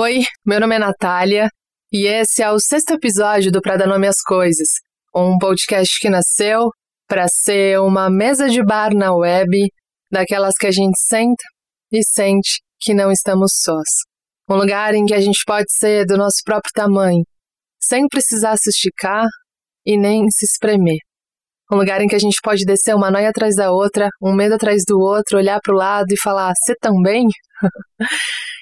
Oi, meu nome é Natália e esse é o sexto episódio do Pra Dar Nome às Coisas, um podcast que nasceu para ser uma mesa de bar na web, daquelas que a gente senta e sente que não estamos sós. Um lugar em que a gente pode ser do nosso próprio tamanho, sem precisar se esticar e nem se espremer. Um lugar em que a gente pode descer uma noia atrás da outra, um medo atrás do outro, olhar para o lado e falar: Você também?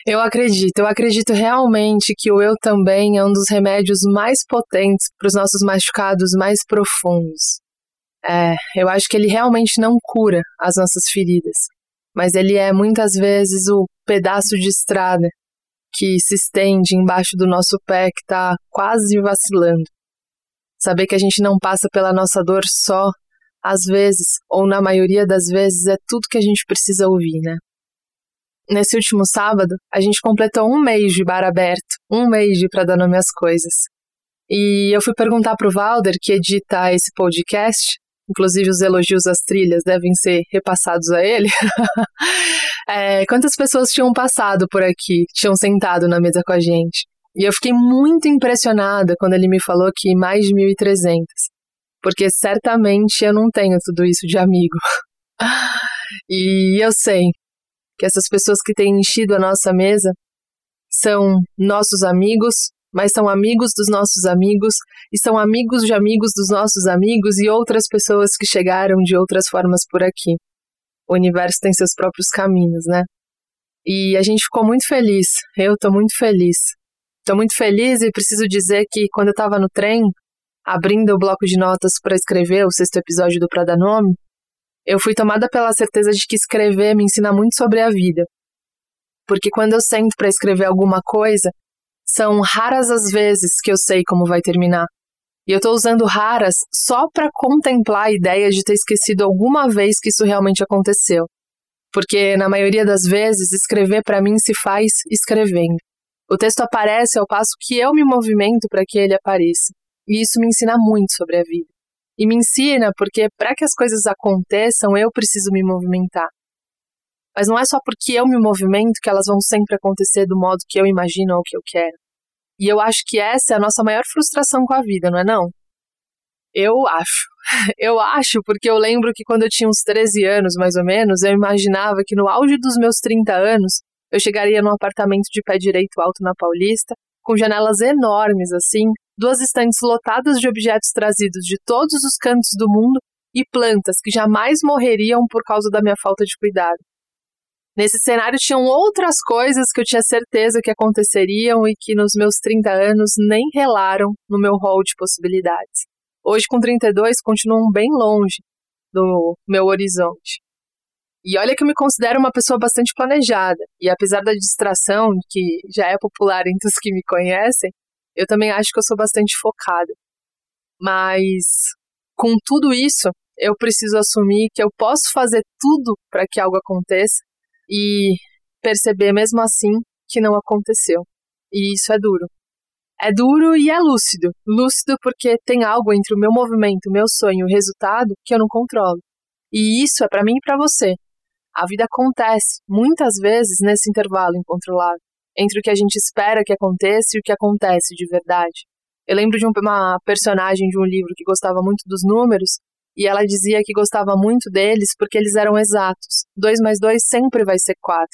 eu acredito, eu acredito realmente que o eu também é um dos remédios mais potentes para os nossos machucados mais profundos. É, eu acho que ele realmente não cura as nossas feridas, mas ele é muitas vezes o pedaço de estrada que se estende embaixo do nosso pé que está quase vacilando. Saber que a gente não passa pela nossa dor só, às vezes, ou na maioria das vezes, é tudo que a gente precisa ouvir, né? Nesse último sábado, a gente completou um mês de bar aberto, um mês de Pra Dar Nome às Coisas. E eu fui perguntar pro Valder, que edita esse podcast, inclusive os elogios às trilhas devem ser repassados a ele, é, quantas pessoas tinham passado por aqui, tinham sentado na mesa com a gente. E eu fiquei muito impressionada quando ele me falou que mais de 1.300, porque certamente eu não tenho tudo isso de amigo. E eu sei que essas pessoas que têm enchido a nossa mesa são nossos amigos, mas são amigos dos nossos amigos e são amigos de amigos dos nossos amigos e outras pessoas que chegaram de outras formas por aqui. O universo tem seus próprios caminhos, né? E a gente ficou muito feliz. Eu estou muito feliz Estou muito feliz e preciso dizer que quando eu estava no trem, abrindo o bloco de notas para escrever o sexto episódio do Prada Nome, eu fui tomada pela certeza de que escrever me ensina muito sobre a vida. Porque quando eu sento para escrever alguma coisa, são raras as vezes que eu sei como vai terminar. E eu estou usando raras só para contemplar a ideia de ter esquecido alguma vez que isso realmente aconteceu. Porque na maioria das vezes escrever para mim se faz escrevendo. O texto aparece ao passo que eu me movimento para que ele apareça. E isso me ensina muito sobre a vida. E me ensina porque, para que as coisas aconteçam, eu preciso me movimentar. Mas não é só porque eu me movimento que elas vão sempre acontecer do modo que eu imagino ou que eu quero. E eu acho que essa é a nossa maior frustração com a vida, não é não? Eu acho. Eu acho porque eu lembro que quando eu tinha uns 13 anos, mais ou menos, eu imaginava que no auge dos meus 30 anos eu chegaria num apartamento de pé direito alto na Paulista, com janelas enormes assim, duas estantes lotadas de objetos trazidos de todos os cantos do mundo e plantas que jamais morreriam por causa da minha falta de cuidado. Nesse cenário tinham outras coisas que eu tinha certeza que aconteceriam e que nos meus 30 anos nem relaram no meu rol de possibilidades. Hoje, com 32, continuam bem longe do meu horizonte. E olha que eu me considero uma pessoa bastante planejada. E apesar da distração, que já é popular entre os que me conhecem, eu também acho que eu sou bastante focada. Mas com tudo isso, eu preciso assumir que eu posso fazer tudo para que algo aconteça e perceber mesmo assim que não aconteceu. E isso é duro. É duro e é lúcido. Lúcido porque tem algo entre o meu movimento, o meu sonho o resultado que eu não controlo. E isso é para mim e para você. A vida acontece, muitas vezes, nesse intervalo incontrolável, entre o que a gente espera que aconteça e o que acontece de verdade. Eu lembro de uma personagem de um livro que gostava muito dos números, e ela dizia que gostava muito deles porque eles eram exatos. 2 mais 2 sempre vai ser 4.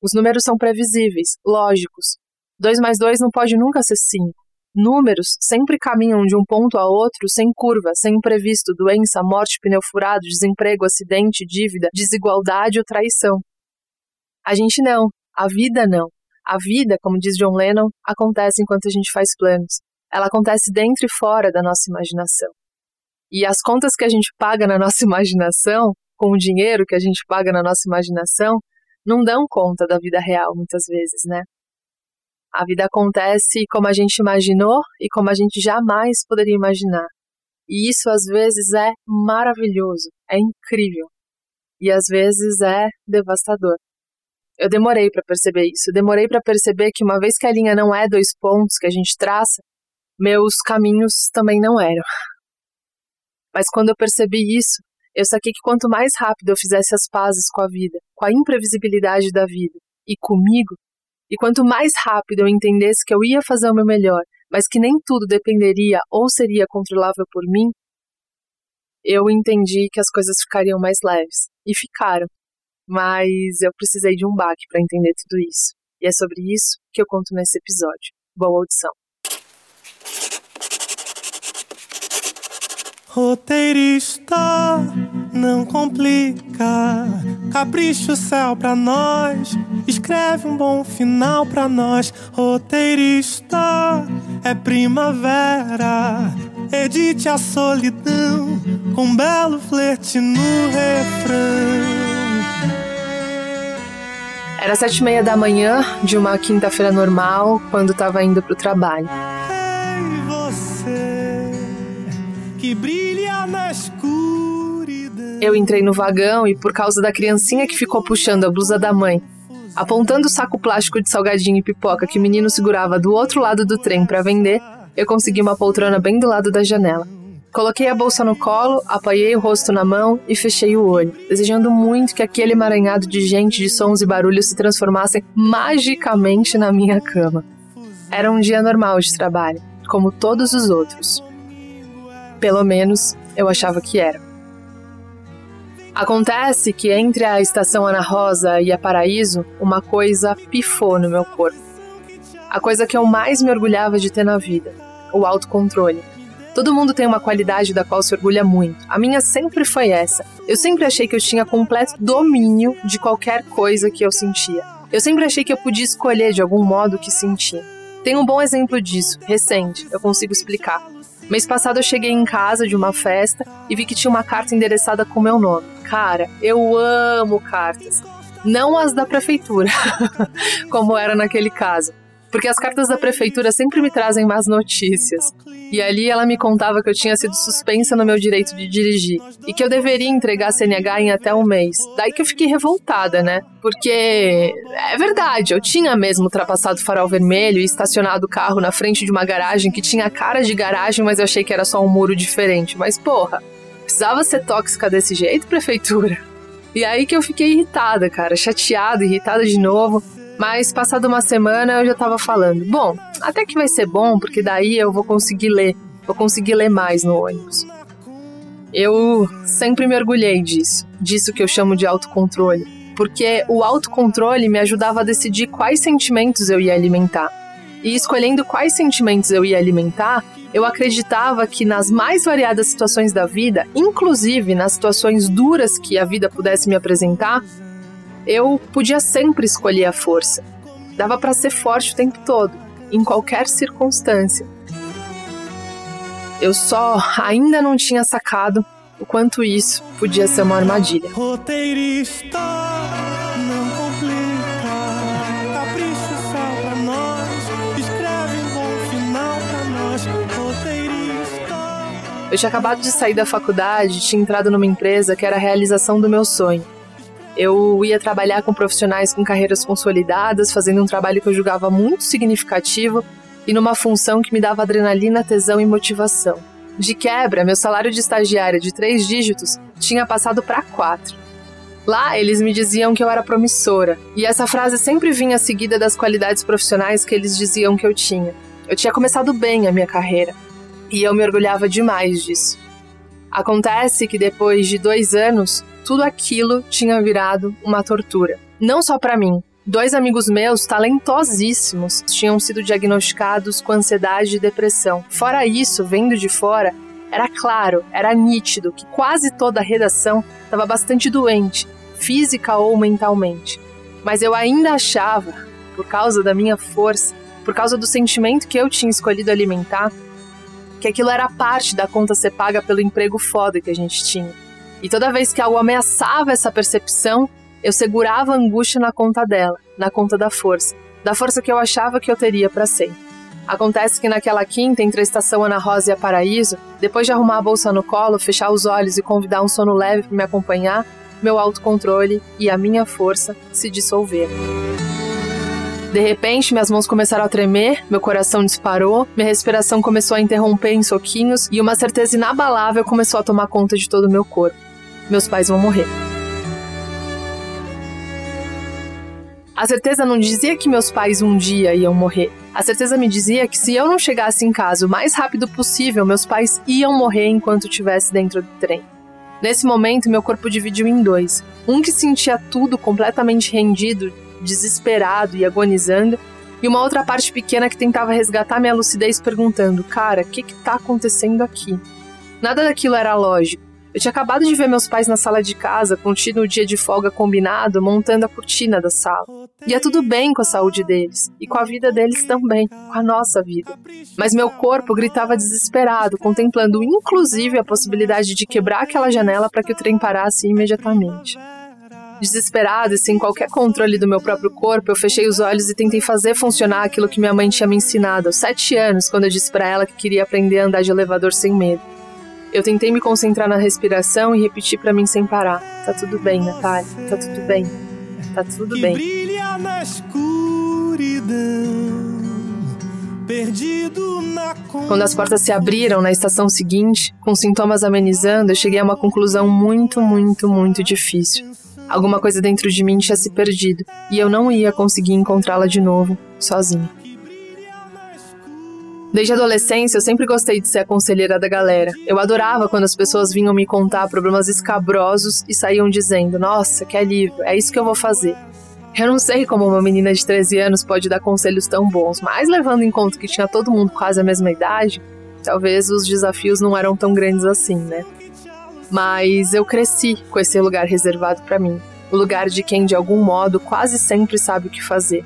Os números são previsíveis, lógicos. 2 mais 2 não pode nunca ser 5. Números sempre caminham de um ponto a outro sem curva, sem imprevisto, doença, morte, pneu furado, desemprego, acidente, dívida, desigualdade ou traição. A gente não, a vida não. A vida, como diz John Lennon, acontece enquanto a gente faz planos. Ela acontece dentro e fora da nossa imaginação. E as contas que a gente paga na nossa imaginação, com o dinheiro que a gente paga na nossa imaginação, não dão conta da vida real muitas vezes, né? A vida acontece como a gente imaginou e como a gente jamais poderia imaginar. E isso às vezes é maravilhoso, é incrível. E às vezes é devastador. Eu demorei para perceber isso. Eu demorei para perceber que uma vez que a linha não é dois pontos que a gente traça, meus caminhos também não eram. Mas quando eu percebi isso, eu saquei que quanto mais rápido eu fizesse as pazes com a vida, com a imprevisibilidade da vida e comigo, E quanto mais rápido eu entendesse que eu ia fazer o meu melhor, mas que nem tudo dependeria ou seria controlável por mim, eu entendi que as coisas ficariam mais leves. E ficaram. Mas eu precisei de um baque para entender tudo isso. E é sobre isso que eu conto nesse episódio. Boa audição. Roteirista, não complica. Capricha o céu pra nós. Escreve um bom final pra nós. Roteirista, é primavera. Edite a solidão com um belo flerte no refrão. Era sete e meia da manhã de uma quinta-feira normal, quando estava indo pro trabalho. Ei, você que brilha. Eu entrei no vagão e, por causa da criancinha que ficou puxando a blusa da mãe, apontando o saco plástico de salgadinho e pipoca que o menino segurava do outro lado do trem para vender, eu consegui uma poltrona bem do lado da janela. Coloquei a bolsa no colo, apoiei o rosto na mão e fechei o olho, desejando muito que aquele emaranhado de gente, de sons e barulhos se transformassem magicamente na minha cama. Era um dia normal de trabalho, como todos os outros. Pelo menos eu achava que era. Acontece que entre a estação Ana Rosa e a Paraíso, uma coisa pifou no meu corpo. A coisa que eu mais me orgulhava de ter na vida: o autocontrole. Todo mundo tem uma qualidade da qual se orgulha muito. A minha sempre foi essa. Eu sempre achei que eu tinha completo domínio de qualquer coisa que eu sentia. Eu sempre achei que eu podia escolher de algum modo o que sentia. Tem um bom exemplo disso, recente, eu consigo explicar. Mês passado eu cheguei em casa de uma festa e vi que tinha uma carta endereçada com meu nome. Cara, eu amo cartas. Não as da prefeitura, como era naquele caso. Porque as cartas da prefeitura sempre me trazem más notícias. E ali ela me contava que eu tinha sido suspensa no meu direito de dirigir e que eu deveria entregar a CNH em até um mês. Daí que eu fiquei revoltada, né? Porque é verdade, eu tinha mesmo ultrapassado o farol vermelho e estacionado o carro na frente de uma garagem que tinha cara de garagem, mas eu achei que era só um muro diferente. Mas porra, precisava ser tóxica desse jeito, prefeitura? E aí que eu fiquei irritada, cara, chateada, irritada de novo. Mas passada uma semana eu já tava falando, bom, até que vai ser bom, porque daí eu vou conseguir ler, vou conseguir ler mais no ônibus. Eu sempre me orgulhei disso, disso que eu chamo de autocontrole, porque o autocontrole me ajudava a decidir quais sentimentos eu ia alimentar. E escolhendo quais sentimentos eu ia alimentar, eu acreditava que nas mais variadas situações da vida, inclusive nas situações duras que a vida pudesse me apresentar, eu podia sempre escolher a força. Dava para ser forte o tempo todo, em qualquer circunstância. Eu só ainda não tinha sacado o quanto isso podia ser uma armadilha. Roteirista, não complica. Capricha só pra nós. Escreve um bom final pra nós. Roteirista. Eu tinha acabado de sair da faculdade, tinha entrado numa empresa que era a realização do meu sonho. Eu ia trabalhar com profissionais com carreiras consolidadas, fazendo um trabalho que eu julgava muito significativo e numa função que me dava adrenalina, tesão e motivação. De quebra, meu salário de estagiária de três dígitos tinha passado para quatro. Lá, eles me diziam que eu era promissora, e essa frase sempre vinha seguida das qualidades profissionais que eles diziam que eu tinha. Eu tinha começado bem a minha carreira, e eu me orgulhava demais disso. Acontece que depois de dois anos, tudo aquilo tinha virado uma tortura. Não só para mim. Dois amigos meus, talentosíssimos, tinham sido diagnosticados com ansiedade e depressão. Fora isso, vendo de fora, era claro, era nítido que quase toda a redação estava bastante doente, física ou mentalmente. Mas eu ainda achava, por causa da minha força, por causa do sentimento que eu tinha escolhido alimentar, que aquilo era parte da conta ser paga pelo emprego foda que a gente tinha. E toda vez que algo ameaçava essa percepção, eu segurava a angústia na conta dela, na conta da força, da força que eu achava que eu teria para sempre. Acontece que naquela quinta, entre a estação Ana Rosa e a Paraíso, depois de arrumar a bolsa no colo, fechar os olhos e convidar um sono leve para me acompanhar, meu autocontrole e a minha força se dissolveram. De repente, minhas mãos começaram a tremer, meu coração disparou, minha respiração começou a interromper em soquinhos e uma certeza inabalável começou a tomar conta de todo o meu corpo meus pais vão morrer. A certeza não dizia que meus pais um dia iam morrer. A certeza me dizia que se eu não chegasse em casa o mais rápido possível, meus pais iam morrer enquanto estivesse dentro do trem. Nesse momento, meu corpo dividiu em dois. Um que sentia tudo completamente rendido, desesperado e agonizando, e uma outra parte pequena que tentava resgatar minha lucidez perguntando: Cara, o que que tá acontecendo aqui? Nada daquilo era lógico. Eu tinha acabado de ver meus pais na sala de casa, contido o dia de folga combinado, montando a cortina da sala. Ia tudo bem com a saúde deles, e com a vida deles também, com a nossa vida. Mas meu corpo gritava desesperado, contemplando inclusive a possibilidade de quebrar aquela janela para que o trem parasse imediatamente. Desesperado e sem qualquer controle do meu próprio corpo, eu fechei os olhos e tentei fazer funcionar aquilo que minha mãe tinha me ensinado aos sete anos, quando eu disse para ela que queria aprender a andar de elevador sem medo. Eu tentei me concentrar na respiração e repetir para mim sem parar: Tá tudo bem, Natália, tá tudo bem, tá tudo bem. Brilha na escuridão, perdido na Quando as portas se abriram na estação seguinte, com sintomas amenizando, eu cheguei a uma conclusão muito, muito, muito difícil. Alguma coisa dentro de mim tinha se perdido e eu não ia conseguir encontrá-la de novo, sozinha. Desde a adolescência, eu sempre gostei de ser a conselheira da galera. Eu adorava quando as pessoas vinham me contar problemas escabrosos e saíam dizendo: Nossa, que alívio, é isso que eu vou fazer. Eu não sei como uma menina de 13 anos pode dar conselhos tão bons, mas levando em conta que tinha todo mundo quase a mesma idade, talvez os desafios não eram tão grandes assim, né? Mas eu cresci com esse lugar reservado para mim, o lugar de quem de algum modo quase sempre sabe o que fazer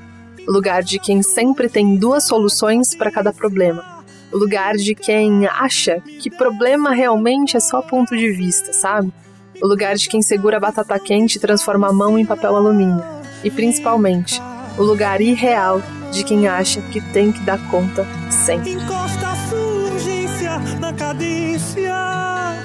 o lugar de quem sempre tem duas soluções para cada problema, o lugar de quem acha que problema realmente é só ponto de vista, sabe? O lugar de quem segura a batata quente e transforma a mão em papel alumínio. E principalmente, o lugar irreal de quem acha que tem que dar conta sempre. Encosta a sua urgência na cadência.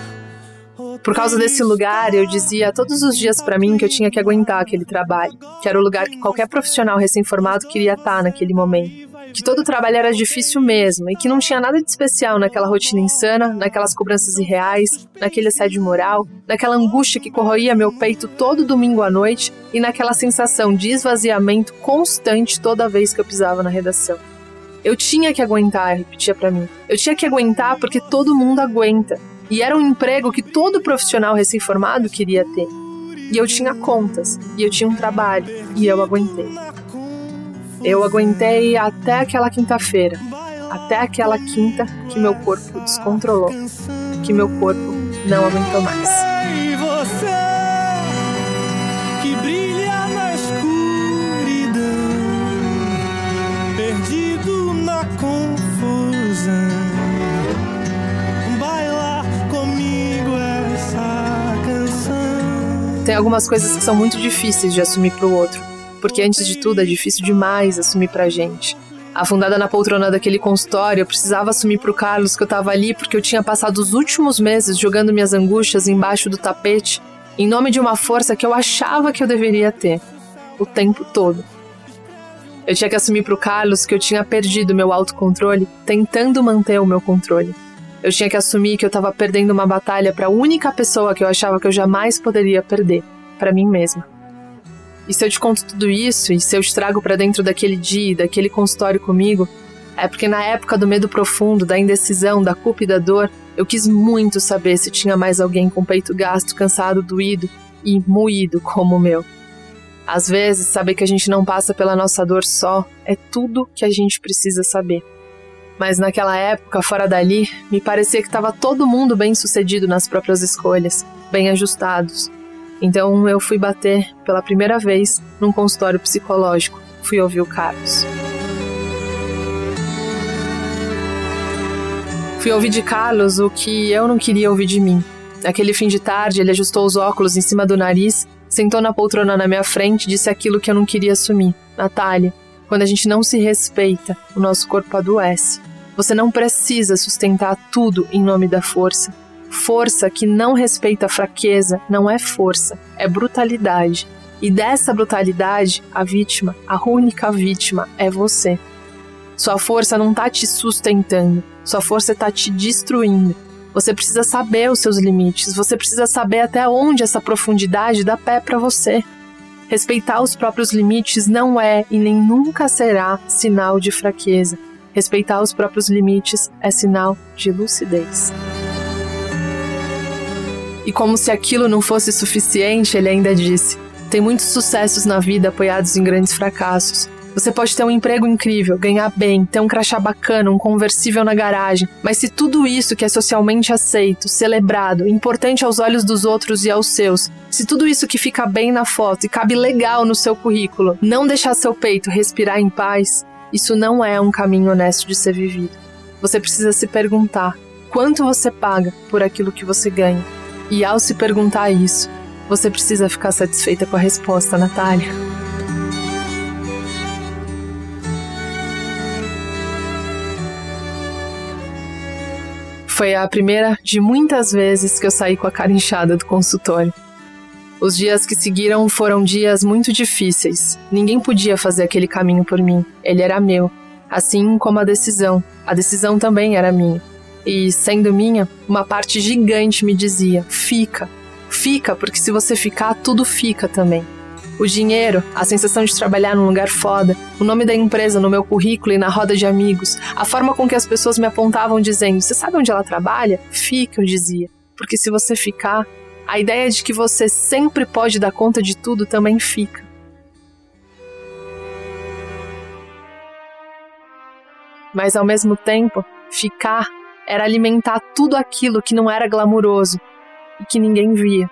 Por causa desse lugar, eu dizia todos os dias para mim que eu tinha que aguentar aquele trabalho, que era o lugar que qualquer profissional recém-formado queria estar naquele momento. Que todo trabalho era difícil mesmo e que não tinha nada de especial naquela rotina insana, naquelas cobranças irreais, naquele assédio moral, naquela angústia que corroía meu peito todo domingo à noite e naquela sensação de esvaziamento constante toda vez que eu pisava na redação. Eu tinha que aguentar, repetia para mim. Eu tinha que aguentar porque todo mundo aguenta. E era um emprego que todo profissional recém-formado queria ter. E eu tinha contas, e eu tinha um trabalho, e eu aguentei. Eu aguentei até aquela quinta-feira, até aquela quinta que meu corpo descontrolou, que meu corpo não aguentou mais. E você que brilha na escuridão, perdido na confusão. Tem algumas coisas que são muito difíceis de assumir pro outro, porque antes de tudo é difícil demais assumir pra gente. Afundada na poltrona daquele consultório, eu precisava assumir pro Carlos que eu tava ali porque eu tinha passado os últimos meses jogando minhas angústias embaixo do tapete, em nome de uma força que eu achava que eu deveria ter, o tempo todo. Eu tinha que assumir pro Carlos que eu tinha perdido meu autocontrole tentando manter o meu controle. Eu tinha que assumir que eu tava perdendo uma batalha para a única pessoa que eu achava que eu jamais poderia perder, para mim mesma. E se eu te conto tudo isso, e se eu te trago para dentro daquele dia, daquele consultório comigo, é porque na época do medo profundo, da indecisão, da culpa e da dor, eu quis muito saber se tinha mais alguém com peito gasto, cansado, doído e moído como o meu. Às vezes, saber que a gente não passa pela nossa dor só é tudo que a gente precisa saber. Mas naquela época, fora dali, me parecia que estava todo mundo bem sucedido nas próprias escolhas, bem ajustados. Então eu fui bater pela primeira vez num consultório psicológico. Fui ouvir o Carlos. Fui ouvir de Carlos o que eu não queria ouvir de mim. Naquele fim de tarde, ele ajustou os óculos em cima do nariz, sentou na poltrona na minha frente e disse aquilo que eu não queria assumir. Natália, quando a gente não se respeita, o nosso corpo adoece. Você não precisa sustentar tudo em nome da força. Força que não respeita a fraqueza não é força, é brutalidade. E dessa brutalidade, a vítima, a única vítima, é você. Sua força não tá te sustentando, sua força tá te destruindo. Você precisa saber os seus limites, você precisa saber até onde essa profundidade dá pé para você. Respeitar os próprios limites não é e nem nunca será sinal de fraqueza. Respeitar os próprios limites é sinal de lucidez. E como se aquilo não fosse suficiente, ele ainda disse: tem muitos sucessos na vida apoiados em grandes fracassos. Você pode ter um emprego incrível, ganhar bem, ter um crachá bacana, um conversível na garagem, mas se tudo isso que é socialmente aceito, celebrado, importante aos olhos dos outros e aos seus, se tudo isso que fica bem na foto e cabe legal no seu currículo, não deixar seu peito respirar em paz, isso não é um caminho honesto de ser vivido. Você precisa se perguntar quanto você paga por aquilo que você ganha. E ao se perguntar isso, você precisa ficar satisfeita com a resposta, Natália. Foi a primeira de muitas vezes que eu saí com a cara inchada do consultório. Os dias que seguiram foram dias muito difíceis. Ninguém podia fazer aquele caminho por mim. Ele era meu. Assim como a decisão. A decisão também era minha. E, sendo minha, uma parte gigante me dizia: fica, Fica, porque se você ficar, tudo fica também. O dinheiro, a sensação de trabalhar num lugar foda, o nome da empresa no meu currículo e na roda de amigos, a forma com que as pessoas me apontavam dizendo: Você sabe onde ela trabalha? Fica, eu dizia. Porque se você ficar, a ideia de que você sempre pode dar conta de tudo também fica. Mas ao mesmo tempo, ficar era alimentar tudo aquilo que não era glamuroso, e que ninguém via.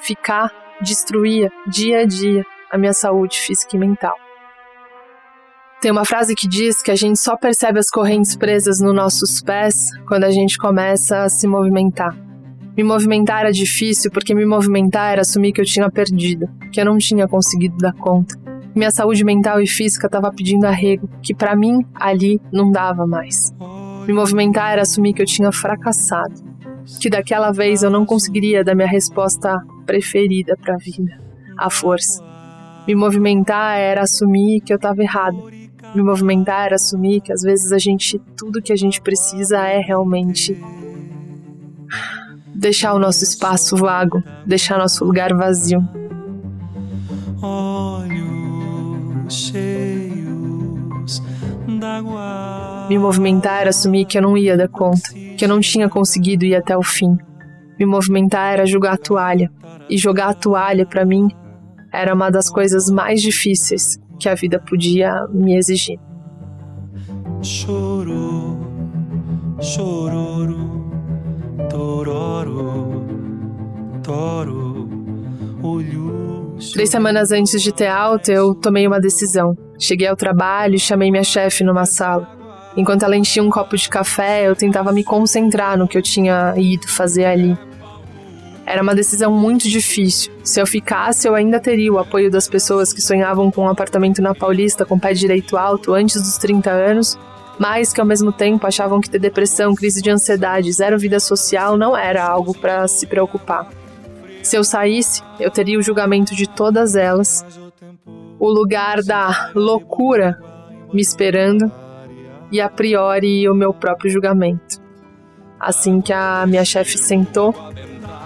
Ficar destruía dia a dia a minha saúde física e mental. Tem uma frase que diz que a gente só percebe as correntes presas nos nossos pés quando a gente começa a se movimentar. Me movimentar era difícil porque me movimentar era assumir que eu tinha perdido, que eu não tinha conseguido dar conta. Minha saúde mental e física estava pedindo arrego, que para mim ali não dava mais. Me movimentar era assumir que eu tinha fracassado, que daquela vez eu não conseguiria dar minha resposta preferida para a vida, a força. Me movimentar era assumir que eu estava errado. Me movimentar era assumir que às vezes a gente, tudo que a gente precisa é realmente deixar o nosso espaço vago, deixar nosso lugar vazio. Olhos cheios d'água. Me movimentar era assumir que eu não ia dar conta, que eu não tinha conseguido ir até o fim. Me movimentar era jogar a toalha, e jogar a toalha para mim era uma das coisas mais difíceis que a vida podia me exigir. Choro, chororo, tororo, toro, olhos. Três semanas antes de ter alta, eu tomei uma decisão. Cheguei ao trabalho e chamei minha chefe numa sala. Enquanto ela enchia um copo de café, eu tentava me concentrar no que eu tinha ido fazer ali. Era uma decisão muito difícil. Se eu ficasse, eu ainda teria o apoio das pessoas que sonhavam com um apartamento na Paulista com pé direito alto antes dos 30 anos, mas que ao mesmo tempo achavam que ter depressão, crise de ansiedade, zero vida social não era algo para se preocupar. Se eu saísse, eu teria o julgamento de todas elas, o lugar da loucura me esperando e a priori o meu próprio julgamento. Assim que a minha chefe sentou,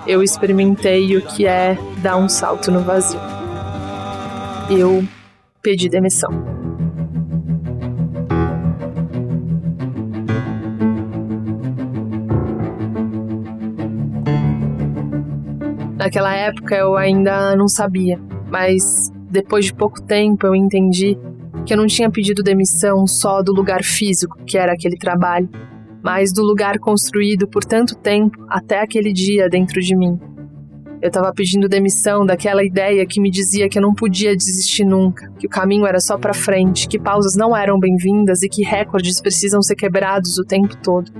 eu experimentei o que é dar um salto no vazio. Eu pedi demissão. Naquela época eu ainda não sabia, mas depois de pouco tempo eu entendi que eu não tinha pedido demissão só do lugar físico, que era aquele trabalho, mas do lugar construído por tanto tempo até aquele dia dentro de mim. Eu estava pedindo demissão daquela ideia que me dizia que eu não podia desistir nunca, que o caminho era só para frente, que pausas não eram bem-vindas e que recordes precisam ser quebrados o tempo todo.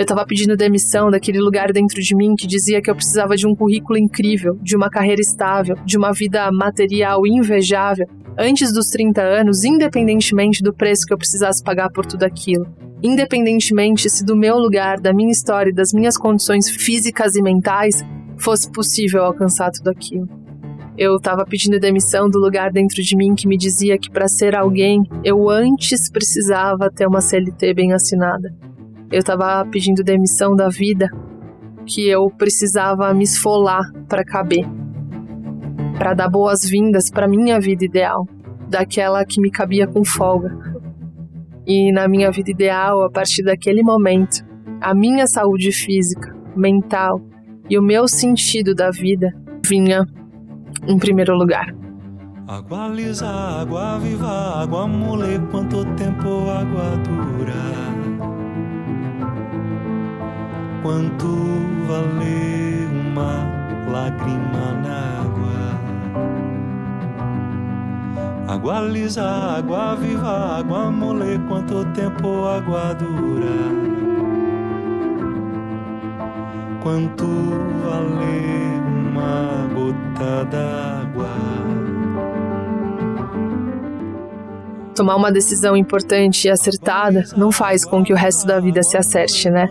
Eu estava pedindo demissão daquele lugar dentro de mim que dizia que eu precisava de um currículo incrível, de uma carreira estável, de uma vida material invejável, antes dos 30 anos, independentemente do preço que eu precisasse pagar por tudo aquilo. Independentemente se do meu lugar, da minha história e das minhas condições físicas e mentais fosse possível alcançar tudo aquilo. Eu estava pedindo demissão do lugar dentro de mim que me dizia que para ser alguém eu antes precisava ter uma CLT bem assinada. Eu estava pedindo demissão da vida que eu precisava me esfolar para caber. para dar boas-vindas para minha vida ideal, daquela que me cabia com folga. E na minha vida ideal, a partir daquele momento, a minha saúde física, mental e o meu sentido da vida vinha em primeiro lugar. Água lisa, água viva, água mole, quanto tempo água dura? Quanto vale uma lágrima na água? Água lisa, água viva, água mole, quanto tempo água dura? Quanto vale uma gota d'água? tomar uma decisão importante e acertada não faz com que o resto da vida se acerte, né?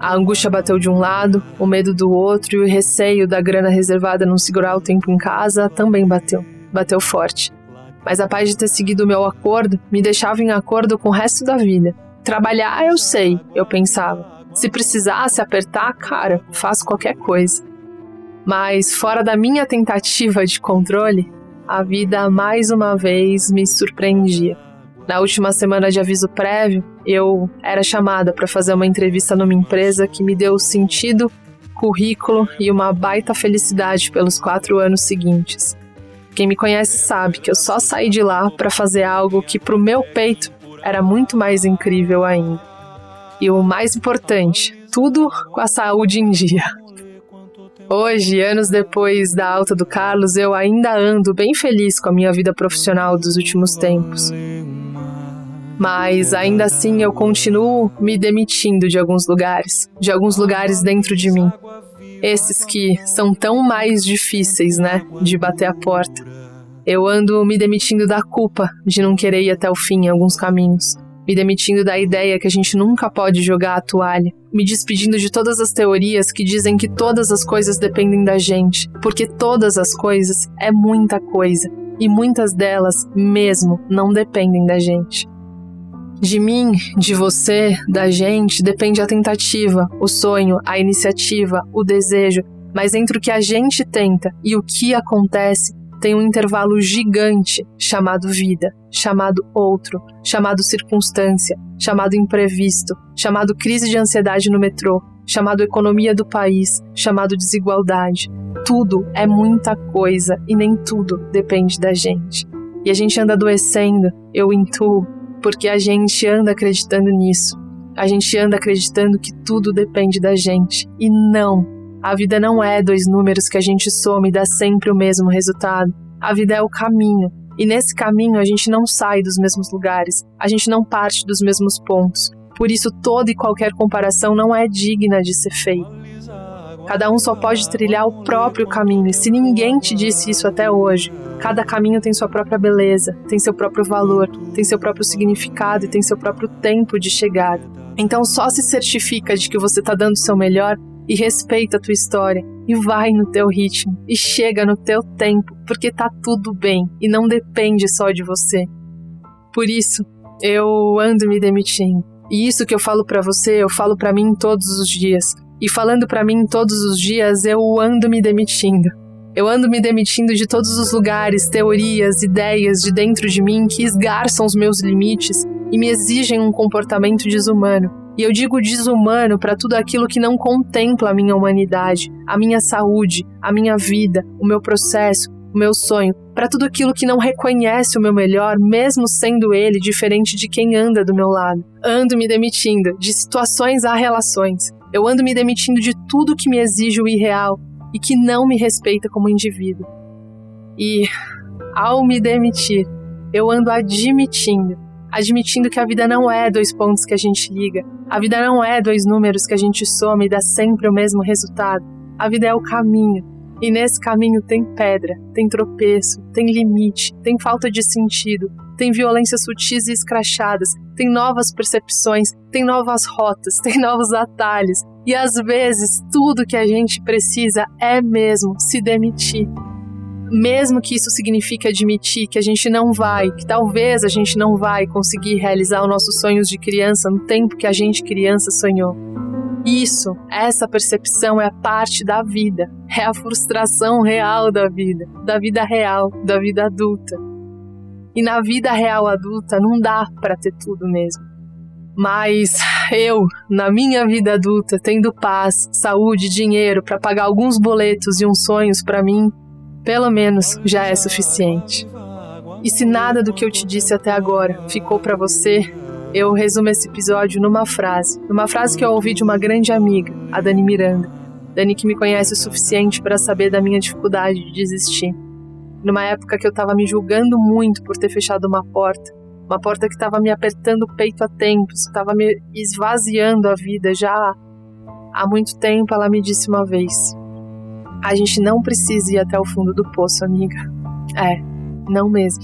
A angústia bateu de um lado, o medo do outro e o receio da grana reservada não segurar o tempo em casa também bateu. Bateu forte. Mas a paz de ter seguido o meu acordo me deixava em acordo com o resto da vida. Trabalhar eu sei, eu pensava. Se precisasse apertar, cara, faço qualquer coisa. Mas fora da minha tentativa de controle, a vida mais uma vez me surpreendia. Na última semana de aviso prévio, eu era chamada para fazer uma entrevista numa empresa que me deu sentido, currículo e uma baita felicidade pelos quatro anos seguintes. Quem me conhece sabe que eu só saí de lá para fazer algo que, para o meu peito, era muito mais incrível ainda. E o mais importante, tudo com a saúde em dia. Hoje, anos depois da alta do Carlos, eu ainda ando bem feliz com a minha vida profissional dos últimos tempos. Mas ainda assim eu continuo me demitindo de alguns lugares, de alguns lugares dentro de mim. Esses que são tão mais difíceis, né, de bater a porta. Eu ando me demitindo da culpa de não querer ir até o fim em alguns caminhos me demitindo da ideia que a gente nunca pode jogar a toalha, me despedindo de todas as teorias que dizem que todas as coisas dependem da gente, porque todas as coisas é muita coisa e muitas delas mesmo não dependem da gente. De mim, de você, da gente, depende a tentativa, o sonho, a iniciativa, o desejo, mas entre o que a gente tenta e o que acontece, tem um intervalo gigante chamado vida, chamado outro, chamado circunstância, chamado imprevisto, chamado crise de ansiedade no metrô, chamado economia do país, chamado desigualdade. Tudo é muita coisa e nem tudo depende da gente. E a gente anda adoecendo, eu intuo, porque a gente anda acreditando nisso. A gente anda acreditando que tudo depende da gente. E não, a vida não é dois números que a gente soma e dá sempre o mesmo resultado. A vida é o caminho. E nesse caminho a gente não sai dos mesmos lugares, a gente não parte dos mesmos pontos. Por isso, toda e qualquer comparação não é digna de ser feita. Cada um só pode trilhar o próprio caminho, e se ninguém te disse isso até hoje, cada caminho tem sua própria beleza, tem seu próprio valor, tem seu próprio significado e tem seu próprio tempo de chegada. Então só se certifica de que você está dando o seu melhor e respeita a tua história e vai no teu ritmo e chega no teu tempo, porque tá tudo bem e não depende só de você. Por isso, eu ando me demitindo. E isso que eu falo para você, eu falo para mim todos os dias. E falando para mim todos os dias, eu ando me demitindo. Eu ando me demitindo de todos os lugares, teorias, ideias de dentro de mim que esgarçam os meus limites e me exigem um comportamento desumano. E eu digo desumano para tudo aquilo que não contempla a minha humanidade, a minha saúde, a minha vida, o meu processo, o meu sonho, para tudo aquilo que não reconhece o meu melhor, mesmo sendo ele diferente de quem anda do meu lado. Ando me demitindo de situações a relações. Eu ando me demitindo de tudo que me exige o irreal e que não me respeita como indivíduo. E, ao me demitir, eu ando admitindo admitindo que a vida não é dois pontos que a gente liga, a vida não é dois números que a gente soma e dá sempre o mesmo resultado. A vida é o caminho. E nesse caminho tem pedra, tem tropeço, tem limite, tem falta de sentido, tem violências sutis e escrachadas, tem novas percepções, tem novas rotas, tem novos atalhos. E às vezes tudo que a gente precisa é mesmo se demitir mesmo que isso signifique admitir que a gente não vai, que talvez a gente não vai conseguir realizar os nossos sonhos de criança no tempo que a gente criança sonhou. Isso, essa percepção é parte da vida, é a frustração real da vida, da vida real, da vida adulta. E na vida real adulta não dá para ter tudo mesmo. Mas eu, na minha vida adulta, tendo paz, saúde, dinheiro para pagar alguns boletos e uns sonhos para mim, pelo menos já é suficiente. E se nada do que eu te disse até agora ficou para você, eu resumo esse episódio numa frase, numa frase que eu ouvi de uma grande amiga, a Dani Miranda. Dani que me conhece o suficiente para saber da minha dificuldade de desistir. Numa época que eu estava me julgando muito por ter fechado uma porta, uma porta que estava me apertando o peito há tempos, estava me esvaziando a vida já há muito tempo, ela me disse uma vez: A gente não precisa ir até o fundo do poço, amiga. É, não mesmo.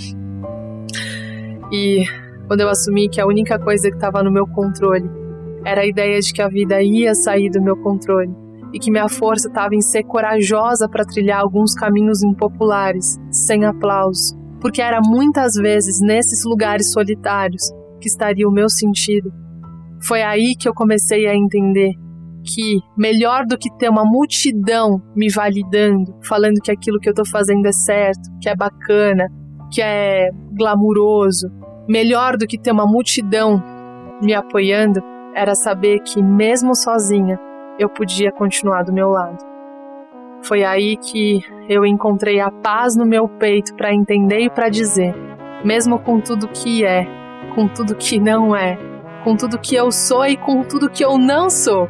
E quando eu assumi que a única coisa que estava no meu controle era a ideia de que a vida ia sair do meu controle e que minha força estava em ser corajosa para trilhar alguns caminhos impopulares, sem aplauso, porque era muitas vezes nesses lugares solitários que estaria o meu sentido. Foi aí que eu comecei a entender que melhor do que ter uma multidão me validando, falando que aquilo que eu estou fazendo é certo, que é bacana, que é glamuroso, melhor do que ter uma multidão me apoiando era saber que mesmo sozinha eu podia continuar do meu lado. Foi aí que eu encontrei a paz no meu peito para entender e para dizer, mesmo com tudo que é, com tudo que não é, com tudo que eu sou e com tudo que eu não sou,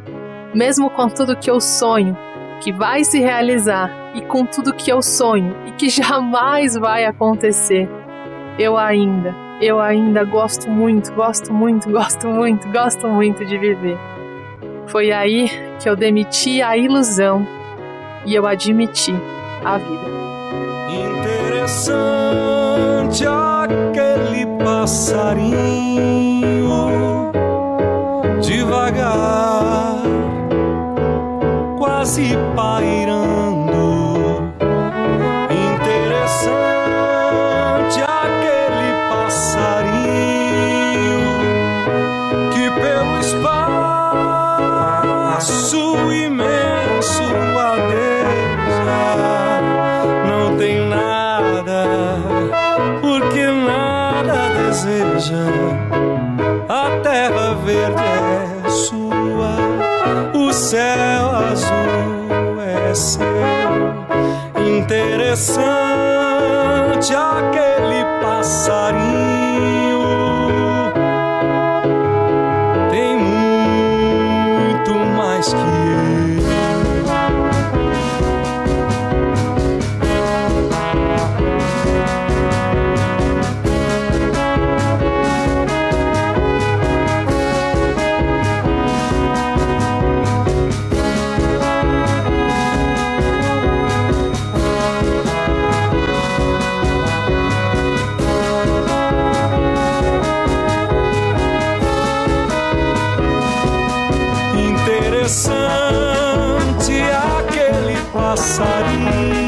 mesmo com tudo que eu sonho, que vai se realizar, e com tudo que eu sonho e que jamais vai acontecer, eu ainda, eu ainda gosto muito, gosto muito, gosto muito, gosto muito de viver. Foi aí que eu demiti a ilusão e eu admiti a vida. Interessante aquele passarinho devagar, quase pairando. Interessante aquele passarinho que pelo espaço imenso adeja. Não tem nada, porque nada deseja. A terra verde é sua, o céu seu. Interessante aquele passarinho. Passarinho